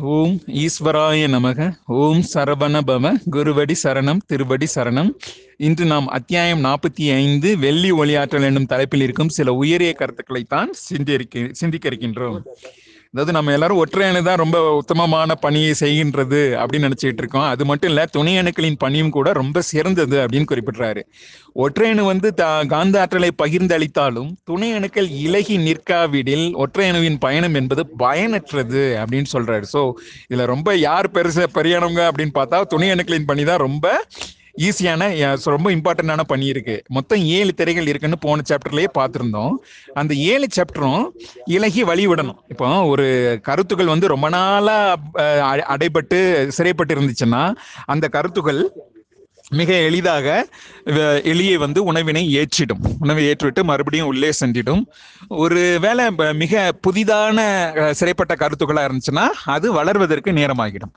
ஓம் ஈஸ்வராய நமக ஓம் சரவண பவ குருவடி சரணம் திருவடி சரணம். இன்று நாம் அத்தியாயம் நாற்பத்தி ஐந்து வெள்ளி ஒளியாற்றல் என்னும் தலைப்பில் இருக்கும் சில உயரிய கருத்துக்களைத்தான் சிந்திக்க சிந்திக்க இருக்கின்றோம். அதாவது நம்ம எல்லாரும் ஒற்றையணு தான் ரொம்ப உத்தமமான பணியை செய்கின்றது அப்படின்னு நினைச்சிட்டு இருக்கோம். அது மட்டும் இல்ல துணை அணுக்களின் பணியும் கூட ரொம்ப சிறந்தது அப்படின்னு குறிப்பிடுறாரு. ஒற்றையணு வந்து த காந்த ஆற்றலை பகிர்ந்தளித்தாலும் துணை அணுக்கள் இலகி நிற்காவிடில் ஒற்றையணுவின் பயணம் என்பது பயனற்றது அப்படின்னு சொல்றாரு. ஸோ இதுல ரொம்ப யார் பெருச பெரியானவங்க அப்படின்னு பார்த்தா துணை அணுக்களின் பணி தான் ரொம்ப ஈஸியான ரொம்ப இம்பார்ட்டன்டான பணி இருக்கு. மொத்தம் ஏழு திரைகள் இருக்குன்னு போன சாப்டர்லயே பார்த்துருந்தோம் அந்த ஏழு சாப்டரும் இலகி வழிவிடணும். இப்போ ஒரு கருத்துக்கள் வந்து ரொம்ப நாளா அடைபட்டு சிறைப்பட்டு இருந்துச்சுன்னா அந்த கருத்துக்கள் மிக எளிதாக எளிய வந்து உணவினை ஏற்றிடும். உணவை ஏற்றுவிட்டு மறுபடியும் உள்ளே சென்றிடும். ஒரு வேலை மிக புதிதான சிறைப்பட்ட கருத்துக்களாக இருந்துச்சுன்னா அது வளர்வதற்கு நேரமாகிடும்.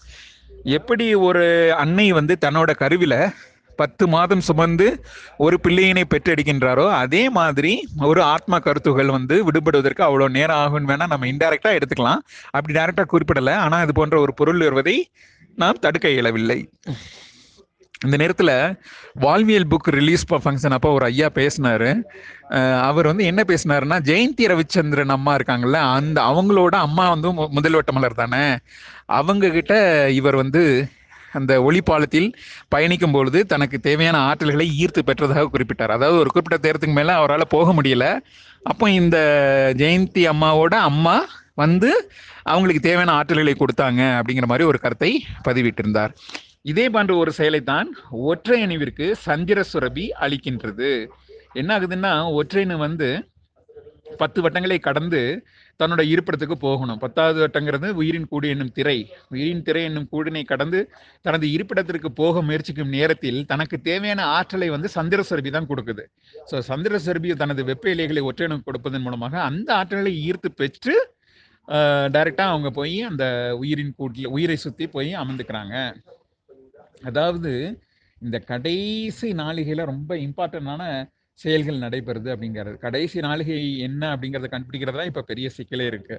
எப்படி ஒரு அன்னை வந்து தன்னோட கருவில பத்து மாதம் சுமந்து ஒரு பிள்ளையினை பெற்றெடுக்கின்றாரோ அதே மாதிரி ஒரு ஆத்மா கருத்துகள் வந்து விடுபடுவதற்கு அவ்வளோ நேரம் ஆகும்னு வேணா நம்ம இன்டைரக்டா எடுத்துக்கலாம். அப்படி டைரக்டா குறிப்பிடலை. ஆனால் இது போன்ற ஒரு பொருள் வருவதை நாம் தடுக்க இயலவில்லை. இந்த நேரத்தில் வால்மியல் புக் ரிலீஸ் ஃபங்க்ஷன் அப்போ ஒரு ஐயா பேசினாரு. அவர் வந்து என்ன பேசினாருன்னா ஜெயந்தி ரவிச்சந்திரன் அம்மா இருக்காங்கல்ல அந்த அவங்களோட அம்மா வந்து முதல்வட்ட மலர் தானே. அவங்க கிட்ட இவர் வந்து அந்த ஒளிப்பாலத்தில் பயணிக்கும் பொழுது தனக்கு தேவையான ஆற்றல்களை ஈர்த்து பெற்றதாக குறிப்பிட்டார். அதாவது ஒரு குறிப்பிட்ட தேரத்துக்கு மேலே அவரால் போக முடியல. அப்போ இந்த ஜெயந்தி அம்மாவோட அம்மா வந்து அவங்களுக்கு தேவையான ஆற்றல்களை கொடுத்தாங்க. அப்படிங்கிற மாதிரி ஒரு கருத்தை பதிவிட்டிருந்தார். இதே போன்ற ஒரு செயலைத்தான் ஒற்றை அணிவிற்கு சந்திர சுரபி அளிக்கின்றது. என்ன ஆகுதுன்னா ஒற்றையணு வந்து பத்து வட்டங்களை கடந்து தன்னோட இருப்பிடத்துக்கு போகணும். பத்தாவது வட்டங்கிறது உயிரின் கூடு என்னும் திரை. உயிரின் திரை என்னும் கூடினை கடந்து தனது இருப்பிடத்திற்கு போக முயற்சிக்கும் நேரத்தில் தனக்கு தேவையான ஆற்றலை வந்து சந்திர சுரபி தான் கொடுக்குது. ஸோ சந்திர சுரபி தனது வெப்ப இலைகளை ஒற்றையணு கொடுப்பதன் மூலமாக அந்த ஆற்றலை ஈர்த்து பெற்று டைரெக்டாக அவங்க போய் அந்த உயிரின் கூட்டில் உயிரை சுற்றி போய் அமர்ந்துக்கிறாங்க. அதாவது இந்த கடைசி நாளிகையில் ரொம்ப இம்பார்ட்டண்டான செயல்கள் நடைபெறுது அப்படிங்கிறது. கடைசி நாளிகை என்ன அப்படிங்கிறத கண்டுபிடிக்கிறதா இப்போ பெரிய சிக்கலே இருக்கு.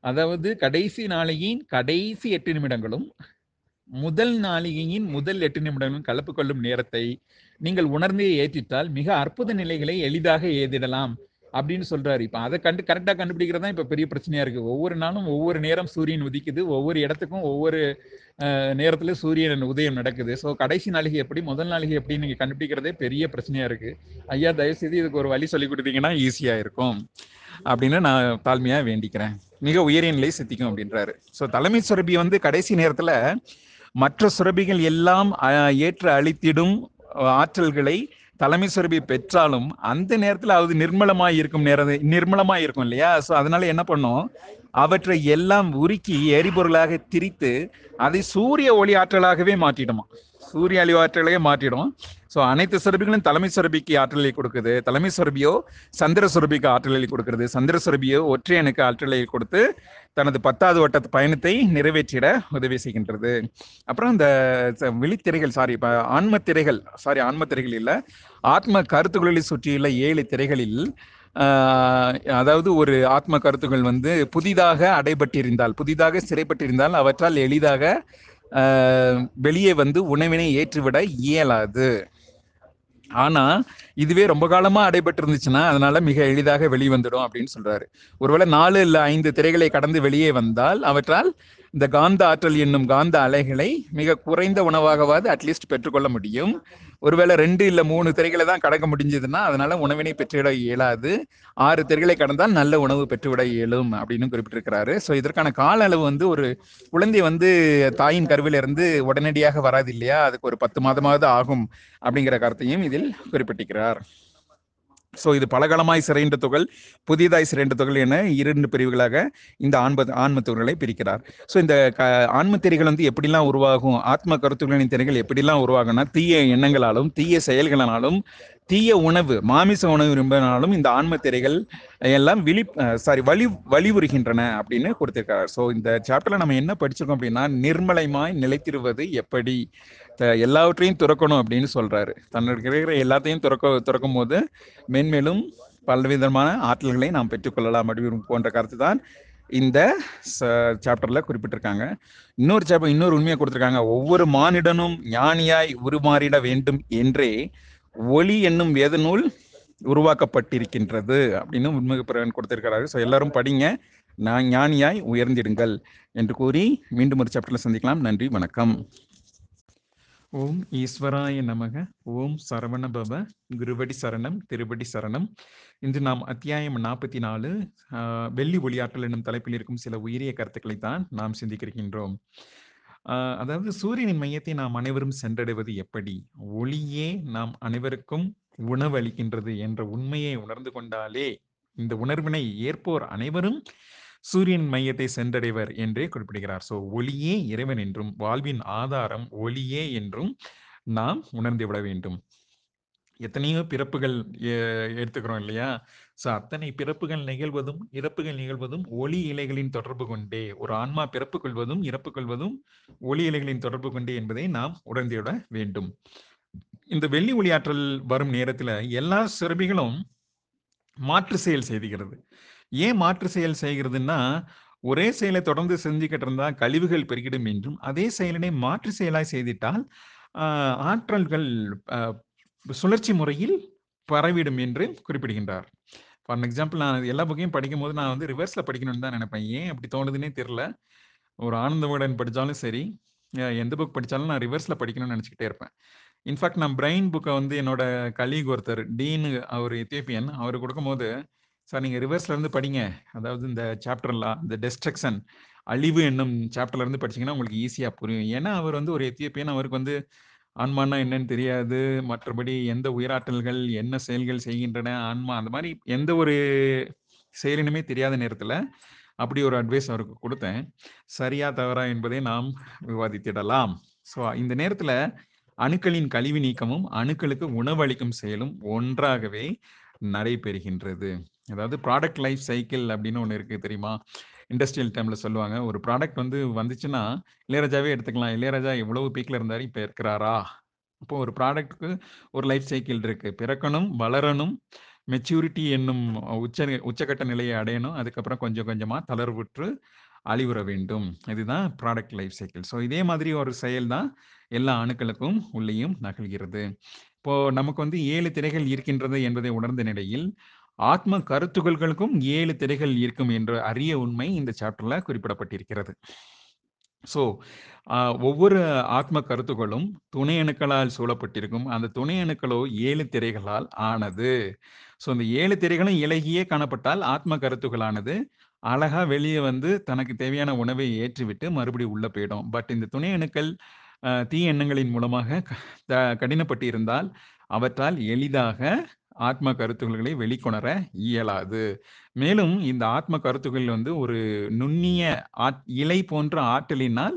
அதாவது கடைசி நாளிகையின் கடைசி எட்டு நிமிடங்களும் முதல் நாளிகையின் முதல் எட்டு நிமிடங்களும் கலப்பு கொள்ளும் நேரத்தை நீங்கள் உணர்ந்தே ஏற்றிட்டால் மிக அற்புத நிலைகளை எளிதாக ஏதிடலாம் அப்படின்னு சொல்றாரு. இப்ப அதை கண்டு கரெக்டா கண்டுபிடிக்கிறது தான் இப்ப பெரிய பிரச்சனையா இருக்கு. ஒவ்வொரு நாளும் ஒவ்வொரு நேரம் சூரியன் உதிக்குது. ஒவ்வொரு இடத்துக்கும் ஒவ்வொரு நேரத்துல சூரியன் உதயம் நடக்குது. ஸோ கடைசி நாளிகை எப்படி முதல் நாளிகை எப்படி நீங்க கண்டுபிடிக்கிறதே பெரிய பிரச்சனையா இருக்கு. ஐயா தயவு செய்து இதுக்கு ஒரு வழி சொல்லி கொடுத்தீங்கன்னா ஈஸியா இருக்கும். அப்படின்னு நான் தாழ்மையா வேண்டிக்கிறேன். மிக உயரிய நிலை சித்திக்கும் அப்படின்றாரு. ஸோ தலைமை சுரபி வந்து கடைசி நேரத்துல மற்ற சுரபிகள் எல்லாம் ஏற்ற அழித்திடும் ஆற்றல்களை தலைமை சுரபி பெற்றாலும் அந்த நேரத்துல அது நிர்மலமாய் இருக்கும் நேரம் நிர்மலமாய் இருக்கும் இல்லையா? ஸோ அதனால என்ன பண்ணும்? அவற்றை எல்லாம் உருக்கி எரிபொருளாக திரித்து அதை சூரிய ஒளி ஆற்றலாகவே மாற்றிடுமா சூரிய அழிவு ஆற்றலையே மாற்றிடும். ஸோ அனைத்து சுரபிகளும் தலைமை சுரபிக்கு ஆற்றலை கொடுக்குது. தலைமை சுரபியோ சந்திர சுரபிக்கு ஆற்றலை கொடுக்கிறது. சந்திர சுரபியோ ஒற்றையனுக்கு ஆற்றலை கொடுத்து தனது பத்தாவது வட்ட பயணத்தை நிறைவேற்றிட உதவி செய்கின்றது. அப்புறம் இந்த விழித்திரைகள் சாரி இப்போ ஆன்ம திரைகள் சாரி ஆன்ம திரைகள் இல்லை ஆத்ம கருத்துக்களில் சுற்றியுள்ள ஏழு திரைகளில் அதாவது ஒரு ஆத்ம கருத்துக்கள் வந்து புதிதாக அடைபட்டிருந்தால் புதிதாக சிறைப்பட்டிருந்தால் அவற்றால் எளிதாக வெளியே வந்து உணவினை ஏற்றுவிட இயலாது. ஆனா இதுவே ரொம்ப காலமா அடைபட்டு இருந்துச்சுன்னா அதனால மிக எளிதாக வெளிவந்துடும் அப்படின்னு சொல்றாரு. ஒருவேளை நாலு இல்ல ஐந்து திரைகளை கடந்து வெளியே வந்தால் அவற்றால் இந்த காந்த ஆற்றல் என்னும் காந்த அலைகளை மிக குறைந்த உணவாகவாது அட்லீஸ்ட் பெற்றுக்கொள்ள முடியும். ஒருவேளை ரெண்டு இல்ல மூணு திரைகளை தான் கடக்க முடிஞ்சதுன்னா அதனால உணவினை பெற்றுவிட இயலாது. ஆறு திரைகளை கடந்தால் நல்ல உணவு பெற்றுவிட இயலும் அப்படின்னு குறிப்பிட்டிருக்கிறாரு. ஸோ இதற்கான கால அளவு வந்து ஒரு குழந்தை வந்து தாயின் கருவில இருந்து உடனடியாக வராது இல்லையா? அதுக்கு ஒரு பத்து மாதமாவது ஆகும் அப்படிங்கிற கருத்தையும் இதில் குறிப்பிட்டிருக்கிறார். ஸோ இது பலகாலமாய் சிறைன்ற துகள் புதியதாய் சிறைன்ற தொகல் என இரண்டு பிரிவுகளாக இந்த ஆன்ம ஆன்ம பிரிக்கிறார். ஸோ இந்த க ஆன்ம திரைகள் வந்து எப்படிலாம் உருவாகும் ஆத்ம கருத்துக்களின் திரைகள் எப்படிலாம் உருவாகும்னா தீய எண்ணங்களாலும் தீய செயல்களாலும் தீய உணவு மாமிச உணவு விரும்பினாலும் இந்த ஆன்ம திரைகள் எல்லாம் விழி சாரி வலி வலிவுறுகின்றன அப்படின்னு கொடுத்திருக்காரு ஸோ இந்த சாப்டர்ல நம்ம என்ன படிச்சிருக்கோம் அப்படின்னா நிர்மலைமாய் நிலைத்திருவது எப்படி? எல்லாவற்றையும் துறக்கணும் அப்படின்னு சொல்றாரு. தன்னுக்கு இருக்கிற எல்லாத்தையும் துறக்க துறக்கும் போது மென்மேலும் பலவிதமான ஆற்றல்களை நாம் பெற்றுக்கொள்ளலாம் அப்படின்னு போன்ற கருத்து தான் இந்த சாப்டர்ல குறிப்பிட்டிருக்காங்க. இன்னொரு சாப்டர் இன்னொரு உண்மையை கொடுத்திருக்காங்க. ஒவ்வொரு மானிடனும் ஞானியாய் உருமாறிட வேண்டும் என்றே ஒளி என்னும் வேத நூல் உருவாக்கப்பட்டிருக்கின்றது அப்படின்னு உண்மைப்பிரவன் கொடுத்திருக்கிறாரு. ஸோ எல்லாரும் படிங்க. நான் ஞானியாய் உயர்ந்திடுங்கள் என்று கூறி மீண்டும் ஒரு சாப்டர்ல சந்திக்கலாம். நன்றி வணக்கம். ஓம் ஈஸ்வராய நமக ஓம் சரவண பவ குருவடி சரணம் திருவடி சரணம். இன்று நாம் அத்தியாயம் நாற்பத்தி நாலு வெள்ளி ஒளியாற்றல் என்னும் தலைப்பில் இருக்கும் சில உயரிய கருத்துக்களை தான் நாம் சிந்திக்கிருக்கின்றோம். அதாவது சூரியனின் மையத்தை நாம் அனைவரும் சென்றடைவது எப்படி? ஒளியே நாம் அனைவருக்கும் உணவு அளிக்கின்றது என்ற உண்மையை உணர்ந்து கொண்டாலே இந்த உணர்வினை ஏற்போர் அனைவரும் சூரியன் மையத்தை சென்றடைவர் என்றே குறிப்பிடுகிறார். சோ ஒளியே இறைவன் என்றும் வாழ்வின் ஆதாரம் ஒளியே என்றும் நாம் உணர்ந்து விட வேண்டும். எத்தனையோ பிறப்புகள் எடுத்துக்கிறோம் இல்லையா? சோ அத்தனை பிறப்புகள் நிகழ்வதும் இறப்புகள் நிகழ்வதும் ஒளி இலைகளின் தொடர்பு கொண்டே ஒரு ஆன்மா பிறப்பு கொள்வதும் இறப்பு கொள்வதும் ஒளி இலைகளின் தொடர்பு கொண்டே என்பதை நாம் உணர்ந்துவிட வேண்டும். இந்த வெள்ளி ஒளியாற்றல் வரும் நேரத்துல எல்லா சிறபிகளும் மாற்று செயல் செய்துகிறது. ஏன் மாற்று செயல் செய்கிறதுன்னா ஒரே செயலை தொடர்ந்து செஞ்சுக்கிட்டு இருந்தா கழிவுகள் பெருகிடும் என்றும் அதே செயலினை மாற்று செயலாய் செய்திட்டால் ஆற்றல்கள் சுழற்சி முறையில் பரவிடும் என்று குறிப்பிடுகின்றார். ஃபார் எக்ஸாம்பிள் நான் எல்லா புக்கையும் படிக்கும் போது நான் வந்து ரிவர்ஸ்ல படிக்கணும்னு தான் நினைப்பேன். ஏன் அப்படி தோணுதுன்னே தெரில ஒரு ஆனந்தவுடன் படித்தாலும் சரி எந்த புக் படித்தாலும் நான் ரிவர்ஸ்ல படிக்கணும்னு நினச்சிக்கிட்டே இருப்பேன். இன்ஃபேக்ட் நான் பிரெயின் புக்கை வந்து என்னோட கலீக் ஒருத்தர் டீனு அவர் எத்தியோப்பியன் அவர் கொடுக்கும்போது சார் நீங்கள் ரிவர்ஸ்ல இருந்து படிங்க. அதாவது இந்த சாப்டர்லாம் இந்த டெஸ்ட்ரக்ஷன் அழிவு என்னும் சாப்டர்ல இருந்து படிச்சீங்கன்னா உங்களுக்கு ஈஸியா புரியும். ஏன்னா அவர் வந்து ஒரு எத்தியோப்பியன். அவருக்கு வந்து ஆன்மானா என்னன்னு தெரியாது. மற்றபடி எந்த உயிராற்றல்கள் என்ன செயல்கள் செய்கின்றன ஆன்மா அந்த மாதிரி எந்த ஒரு செயலினுமே தெரியாத நேரத்துல அப்படி ஒரு அட்வைஸ் அவருக்கு கொடுத்தேன். சரியா தவறா என்பதை நாம் விவாதித்திடலாம். ஸோ இந்த நேரத்துல அணுக்களின் கழிவு நீக்கமும் அணுக்களுக்கு உணவளிக்கும் செயலும் ஒன்றாகவே நடைபெறுகின்றது. அதாவது ப்ராடக்ட் லைஃப் சைக்கிள் அப்படின்னு ஒன்று இருக்குது தெரியுமா? இண்டஸ்ட்ரியல் டைமில் சொல்லுவாங்க. ஒரு ப்ராடக்ட் வந்து வந்துச்சுன்னா இளையராஜாவே எடுத்துக்கலாம். இளையராஜா எவ்வளவு பீக்கில் இருந்தார் இப்போ இருக்கிறாரா? அப்போ ஒரு ப்ராடக்ட்டுக்கு ஒரு லைஃப் சைக்கிள் இருக்குது பிறக்கணும் வளரணும் மெச்சூரிட்டி என்னும் உச்ச உச்சக்கட்ட நிலையை அடையணும். அதுக்கப்புறம் கொஞ்சம் கொஞ்சமாக தளர்வுற்று அழிவுற வேண்டும். இதுதான் ப்ராடக்ட் லைஃப் சைக்கிள் ஸோ இதே மாதிரி ஒரு செயல் தான் எல்லா அணுக்களுக்கும் உள்ளேயும் நகழ்கிறது இப்போ நமக்கு வந்து ஏழு திரைகள் இருக்கின்றது என்பதை உணர்ந்த நிலையில் ஆத்ம கருத்துகள்களுக்கும் ஏழு திரைகள் இருக்கும் என்ற அரிய உண்மை இந்த சாப்டர்ல குறிப்பிடப்பட்டிருக்கிறது. ஸோ ஒவ்வொரு ஆத்ம கருத்துகளும் துணை அணுக்களால் சூழப்பட்டிருக்கும். அந்த துணை அணுக்களோ ஏழு திரைகளால் ஆனது. ஸோ இந்த ஏழு திரைகளும் இலகியே காணப்பட்டால் ஆத்ம கருத்துகளானது அழகா வெளியே வந்து தனக்கு தேவையான உணவை ஏற்றிவிட்டு மறுபடியும் உள்ள போயிடும். பட் இந்த துணை அணுக்கள் தீ தீய எண்ணங்களின் மூலமாக த- கடினப்பட்டு இருந்தால் அவற்றால் எளிதாக ஆத்ம கருத்துக்களை வெளிக்கொணர இயலாது. மேலும் இந்த ஆத்ம கருத்துக்கள் வந்து ஒரு நுண்ணிய ஆட்- இலை போன்ற ஆற்றலினால்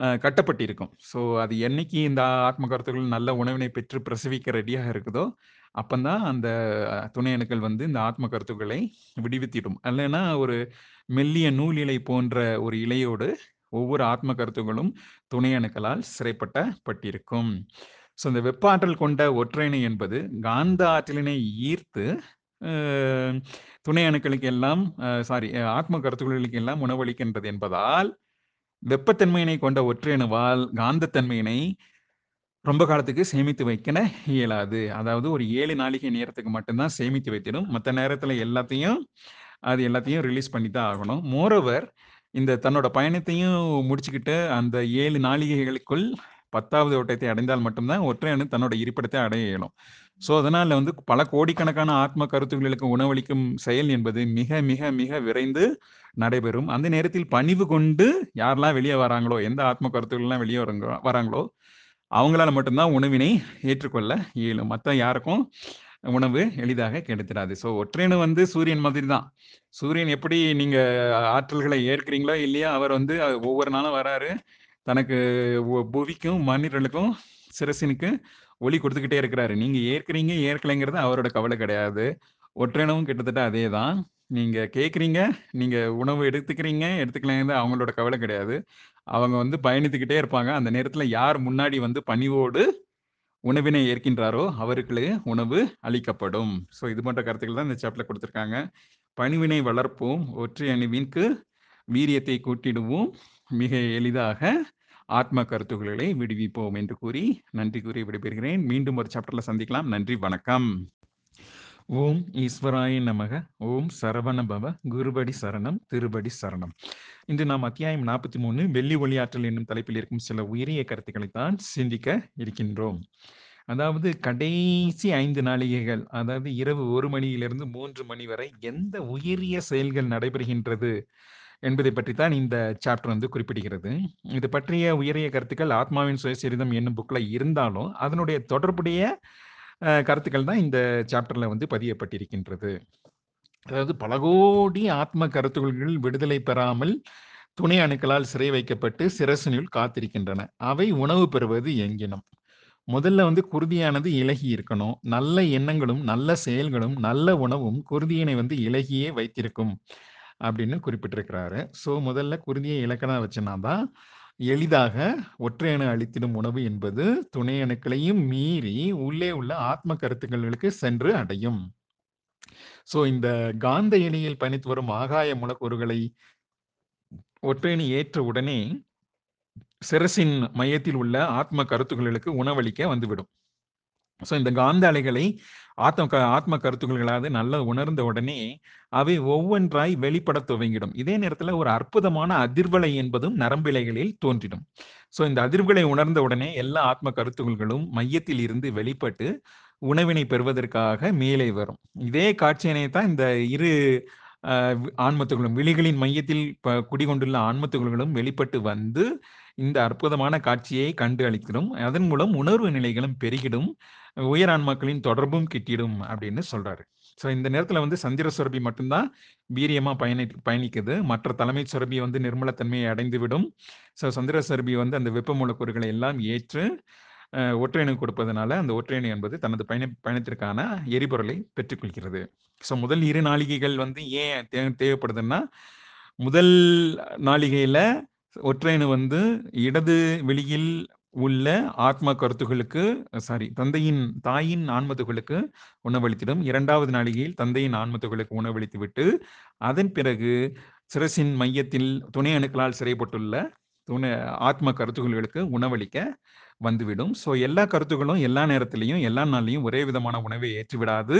கட்டப்பட்டிருக்கும். ஸோ அது என்னைக்கு இந்த ஆத்ம கருத்துக்கள் நல்ல உணவினை பெற்று பிரசவிக்க ரெடியாக இருக்குதோ அப்பந்தான் அந்த துணை அணுக்கள் வந்து இந்த ஆத்ம கருத்துக்களை விடுவித்திடும். இல்லைன்னா ஒரு மெல்லிய நூல் இலை போன்ற ஒரு இலையோடு ஒவ்வொரு ஆத்ம கருத்துகளும் துணை அணுக்களால் சிறைப்பட்டப்பட்டிருக்கும். ஸோ இந்த வெப்ப ஆற்றல் கொண்ட ஒற்றையணு என்பது காந்த ஆற்றலினை ஈர்த்து துணை அணுக்களுக்கு எல்லாம் சாரி ஆத்ம கருத்துக்களுக்கு எல்லாம் உணவளிக்கின்றது என்பதால் வெப்பத்தன்மையினை கொண்ட ஒற்றையணுவால் காந்தத்தன்மையினை ரொம்ப காலத்துக்கு சேமித்து வைக்க இயலாது. அதாவது ஒரு ஏழு நாளிகை நேரத்துக்கு மட்டும்தான் சேமித்து வைத்திடும் மற்ற நேரத்தில் எல்லாத்தையும் அது எல்லாத்தையும் ரிலீஸ் பண்ணி தான் ஆகணும். மோரோவர் இந்த தன்னோட பயணத்தையும் முடிச்சுக்கிட்டு அந்த ஏழு நாளிகைகளுக்குள் பத்தாவது ஓட்டத்தை அடைந்தால் மட்டும்தான் ஒற்றை அணு தன்னோட இருப்பிடத்தை அடைய இயலும். ஸோ அதனால் வந்து பல கோடிக்கணக்கான ஆத்ம கருத்துக்களுக்கு உணவளிக்கும் செயல் என்பது மிக மிக மிக விரைந்து நடைபெறும். அந்த நேரத்தில் பணிவு கொண்டு யாரெல்லாம் வெளியே வராங்களோ எந்த ஆத்ம கருத்துக்கள்லாம் வெளியே வரங்க வராங்களோ அவங்களால மட்டும்தான் உணவினை ஏற்றுக்கொள்ள இயலும். மற்ற யாருக்கும் உணவு எளிதாக கிடைத்திடாது. ஸோ ஒற்றையணு வந்து சூரியன் மாதிரி தான் சூரியன் எப்படி நீங்கள் ஆற்றல்களை ஏற்கிறீங்களோ இல்லையா அவர் வந்து ஒவ்வொரு நாளும் வராரு. தனக்கு ஒ- புவிக்கும் மனிதர்களுக்கும் சிரசினுக்கு ஒளி கொடுத்துக்கிட்டே இருக்கிறாரு. நீங்க ஏற்கிறீங்க ஏற்கலைங்கிறது அவரோட கவலை கிடையாது. ஒற்றையனவும் கிட்டத்தட்ட அதே தான் நீங்க கேட்குறீங்க நீங்க உணவு எடுத்துக்கிறீங்க எடுத்துக்கலங்கிறது அவங்களோட கவலை கிடையாது. அவங்க வந்து பயணித்துக்கிட்டே இருப்பாங்க. அந்த நேரத்துல யார் முன்னாடி வந்து பணிவோடு உணவினை ஏற்கின்றாரோ அவர்களே உணவு அளிக்கப்படும். ஸோ இது போன்ற கருத்துக்கள் தான் இந்த சாப்டர்ல கொடுத்துருக்காங்க. பணிவினை வளர்ப்போம். ஒற்றை அணுவிற்கு வீரியத்தை கூட்டிடுவோம். மிக எளிதாக ஆத்ம கருத்துக்களை விடுவிப்போம் என்று கூறி நன்றி கூறி விடைபெறுகிறேன். மீண்டும் ஒரு சாப்டர்ல சந்திக்கலாம். நன்றி வணக்கம். ஓம் ஈஸ்வராய நமக. ஓம் சரவண பவ குருபடி சரணம் திருபடி சரணம். இன்று நாம் அத்தியாயம் நாற்பத்தி மூணு வெள்ளி ஒளியாற்றல் என்னும் தலைப்பில் இருக்கும் சில உயரிய கருத்துக்களை தான் சிந்திக்க இருக்கின்றோம். அதாவது கடைசி ஐந்து நாளிகைகள் அதாவது இரவு ஒரு மணியிலிருந்து மூன்று மணி வரை எந்த உயரிய செயல்கள் நடைபெறுகின்றது? என்பதை பற்றி தான் இந்த சாப்டர் வந்து குறிப்பிடுகிறது. இது பற்றிய உயரிய கருத்துக்கள் ஆத்மாவின் சுயசரிதம் என்னும் புக்கில் இருந்தாலும் அதனுடைய தொடர்புடைய கருத்துக்கள் தான் இந்த சாப்டரில் வந்து பதியப்பட்டிருக்கின்றது. அதாவது பல கோடி ஆத்ம கருத்துக்கள் விடுதலை பெறாமல் துணை அணுக்களால் சிறை வைக்கப்பட்டு சிரசனில் காத்திருக்கின்றன. அவை உணவு பெறுவது எங்கினம். முதல்ல வந்து குருதியானது இலகி இருக்கணும். நல்ல எண்ணங்களும் நல்ல செயல்களும் நல்ல உணவும் குருதியினை வந்து இலகியே வைத்திருக்கும். அப்படின்னு குறிப்பிட்டிருக்கிறாரு. ஸோ முதல்ல குருதியை இலக்கணா வச்சுனா தான் எளிதாக ஒற்றையணு அளித்திடும் உணவு என்பது துணை அணுக்களையும் மீறி உள்ளே உள்ள ஆத்ம கருத்துக்களுக்கு சென்று அடையும். ஸோ இந்த காந்த இணையில் பயணித்து வரும் ஆகாய மூலக்கூறுகளை ஒற்றையணி ஏற்ற உடனே சிரசின் மையத்தில் உள்ள ஆத்ம கருத்துக்களுக்கு உணவளிக்க வந்துவிடும். ஸோ இந்த காந்த அலைகளை ஆத்ம க- ஆத்ம கருத்துக்களாவது நல்லா உணர்ந்த உடனே அவை ஒவ்வொன்றாய் வெளிப்பட துவங்கிடும். இதே நேரத்தில் ஒரு அற்புதமான அதிர்வலை என்பதும் நரம்பிலைகளில் தோன்றிடும். ஸோ இந்த அதிர்வுகளை உணர்ந்த உடனே எல்லா ஆத்ம கருத்துக்கள்களும் மையத்தில் இருந்து வெளிப்பட்டு உணவினை பெறுவதற்காக மேலே வரும். இதே காட்சியினை தான் இந்த இரு ஆஹ், ஆன்மத்துகளும் விழிகளின் மையத்தில் குடிகொண்டுள்ள ஆன்மத்துகளும் வெளிப்பட்டு வந்து இந்த அற்புதமான காட்சியை கண்டு அளிக்கிறோம் அதன் மூலம் உணர்வு நிலைகளும் பெருகிடும். உயரான்மாக்களின் தொடர்பும் கிட்டிடும் அப்படின்னு சொல்றாரு. ஸோ இந்த நேரத்தில் வந்து சந்திர சுரபி மட்டும்தான் வீரியமாக பயணி பயணிக்குது. மற்ற தலைமை சுரபி வந்து நிர்மலத்தன்மையை அடைந்து விடும் ஸோ சந்திர சுரபி வந்து அந்த வெப்ப மூலக்கூறுகளை எல்லாம் ஏற்று ஒற்றையணு கொடுப்பதனால அந்த ஒற்றையணு என்பது தனது பயண பயணத்திற்கான எரிபொருளை பெற்றுக்கொள்கிறது. ஸோ முதல் இரு நாளிகைகள் வந்து ஏன் தே தேவைப்படுதுன்னா முதல் நாளிகையில் ஒற்றையணு வந்து இடது வெளியில் உள்ள ஆத்ம கருத்துகளுக்கு சாரி தந்தையின் தாயின் ஆன்மத்துகளுக்கு உணவளித்திடும். இரண்டாவது நாளிகையில் தந்தையின் ஆன்மத்துகளுக்கு உணவளித்து விட்டு அதன் பிறகு சிரசின் மையத்தில் துணை அணுக்களால் சிறைப்பட்டுள்ள துணை ஆத்ம கருத்துகளுக்கு உணவளிக்க வந்துவிடும். ஸோ எல்லா கருத்துகளும் எல்லா நேரத்திலையும் எல்லா நாள்லையும் ஒரே விதமான உணவை ஏற்றுவிடாது.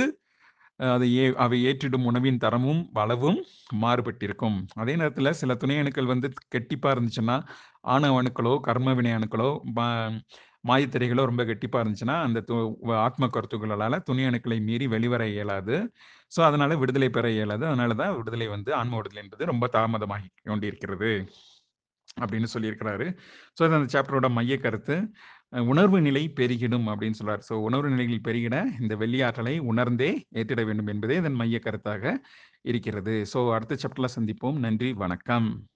அதை ஏ அவை ஏற்றிடும் உணவின் தரமும் அளவும் மாறுபட்டிருக்கும். அதே நேரத்தில் சில துணை அணுக்கள் வந்து கெட்டிப்பாக இருந்துச்சுன்னா ஆணவ அணுக்களோ கர்ம வினை அணுக்களோ மா- மாயத்திரைகளோ ரொம்ப கெட்டிப்பாக இருந்துச்சுன்னா அந்த து- ஆத்ம கருத்துக்களால் துணை அணுக்களை மீறி வெளிவர இயலாது. ஸோ அதனால விடுதலை பெற இயலாது. அதனால தான் விடுதலை வந்து ஆன்ம விடுதலை என்பது ரொம்ப தாமதமாகி கொண்டிருக்கிறது. அப்படின்னு சொல்லியிருக்கிறாரு. ஸோ அது அந்த சாப்டரோட மைய கருத்து. உணர்வு நிலை பெருகிடும் அப்படின்னு சொல்றார். ஸோ உணர்வு நிலைகள் பெருகிட இந்த வெள்ளி ஆற்றலை உணர்ந்தே ஏற்றிட வேண்டும் என்பதே இதன் மைய கருத்தாக இருக்கிறது. ஸோ அடுத்த சாப்டர்ல சந்திப்போம். நன்றி வணக்கம்.